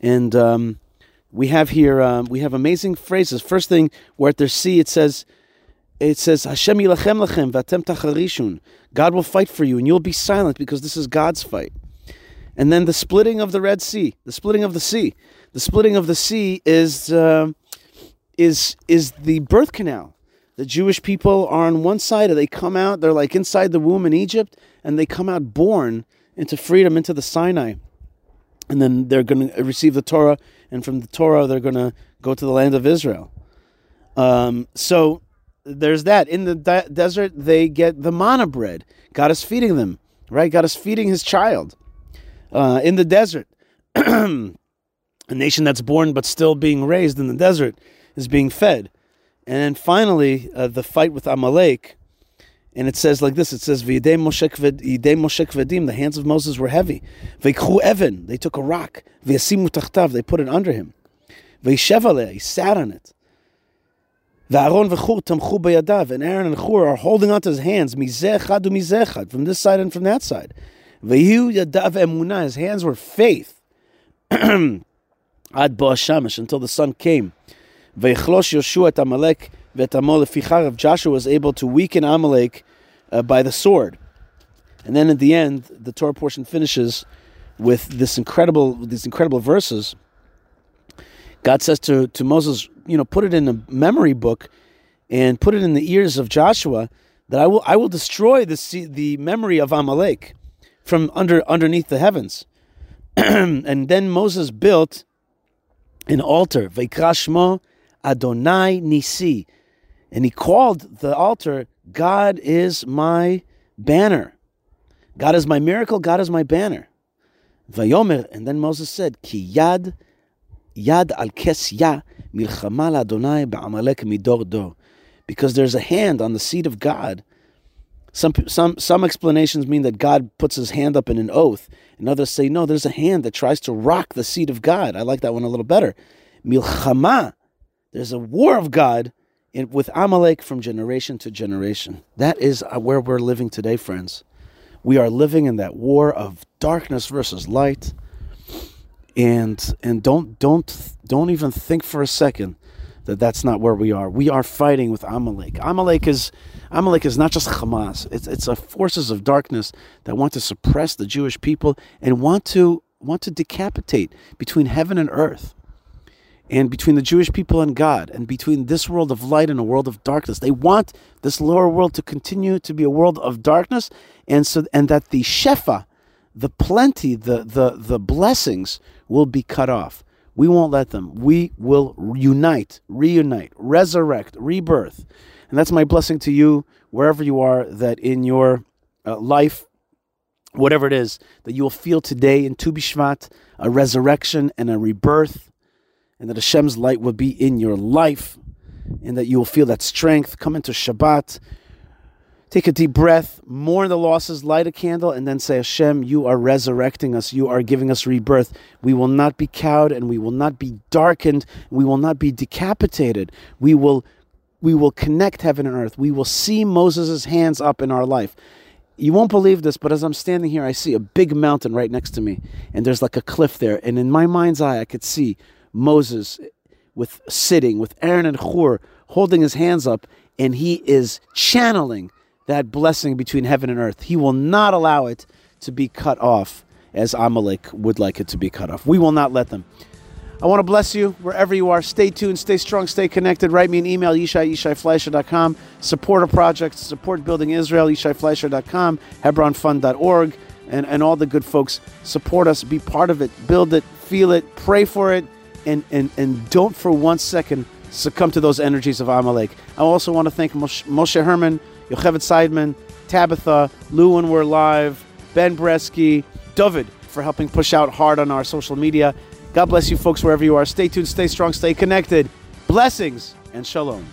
And um, we have here um, we have amazing phrases. First thing, we're at the sea. It says, it says Hashem yilachem lachem v'atem tacharishun. God will fight for you, and you'll be silent because this is God's fight. And then the splitting of the Red Sea, the splitting of the sea, the splitting of the sea is uh, is is the birth canal the Jewish people are on one side, they come out, they're like inside the womb in Egypt, and they come out born into freedom, into the Sinai. And then they're going to receive the Torah, and from the Torah, they're going to go to the land of Israel. Um, so there's that. In the de- desert, they get the manna bread. God is feeding them, right? God is feeding his child. Uh, in the desert, a nation that's born but still being raised in the desert is being fed. And then finally, uh, the fight with Amalek, and it says like this: It says, "V'yidei Moshe kvedim." The hands of Moses were heavy. V'ikhu even. They took a rock. V'yasimu tachtav. They put it under him. V'yishevale. He sat on it. V'Aaron v'Chur tamchu beyadav, and Aaron and Chur are holding onto his hands, mizechad umizechad, from this side and from that side. V'yu yadav emunah, his hands were faith. Ad shamash until the sun came. V'yichlosh Yoshua et Amalek v'etamol leficharav, Joshua was able to weaken Amalek uh, by the sword. And then at the end, the Torah portion finishes with this incredible, these incredible verses. God says to, to Moses, you know, put it in a memory book and put it in the ears of Joshua that I will I will destroy the the memory of Amalek from under underneath the heavens. and then Moses built an altar, Veikrashmo Adonai Nisi, and he called the altar God is my banner. God is my miracle, God is my banner. Vayomer, and then Moses said, Ki yad yad al kesya milchama Adonai ba'amalek midor do. Because there's a hand on the seat of God. Some, some, some explanations mean that God puts his hand up in an oath, and others say, no, there's a hand that tries to rock the seat of God. I like that one a little better. Milchama, there's a war of God in, with Amalek from generation to generation. That is uh, where we're living today, friends. We are living in that war of darkness versus light. And and don't don't don't even think for a second that that's not where we are. We are fighting with Amalek. Amalek is Amalek is not just Hamas. It's it's a forces of darkness that want to suppress the Jewish people and want to want to decapitate between heaven and earth and between the Jewish people and God, and between this world of light and a world of darkness. They want this lower world to continue to be a world of darkness, and so and that the shefa, the plenty, the the the blessings will be cut off. We won't let them. We will unite, reunite, resurrect, rebirth, and that's my blessing to you wherever you are. That in your uh, life, whatever it is, that you will feel today in Tu B'Shvat a resurrection and a rebirth and that Hashem's light will be in your life, and that you will feel that strength. Come into Shabbat, take a deep breath, mourn the losses, light a candle, and then say, Hashem, you are resurrecting us, you are giving us rebirth. We will not be cowed, and we will not be darkened, we will not be decapitated. We will we will connect heaven and earth. We will see Moses' hands up in our life. You won't believe this, but as I'm standing here, I see a big mountain right next to me, and there's like a cliff there. And in my mind's eye, I could see Moses with sitting with Aaron and Hur holding his hands up, and he is channeling that blessing between heaven and earth. He will not allow it to be cut off as Amalek would like it to be cut off. We will not let them. I want to bless you wherever you are. Stay tuned, stay strong, stay connected. Write me an email, yishai, yishaifleisher.com. Support a project, support Building Israel, yishaifleisher.com, hebronfund.org, and, and all the good folks. Support us, be part of it, build it, feel it, pray for it and, and, and don't for one second succumb to those energies of Amalek. I also want to thank Moshe, Herman, Yocheved Seidman, Tabitha, Lou when we're live, Ben Bresky, David for helping push out hard on our social media. God bless you folks wherever you are. Stay tuned, stay strong, stay connected. Blessings and shalom.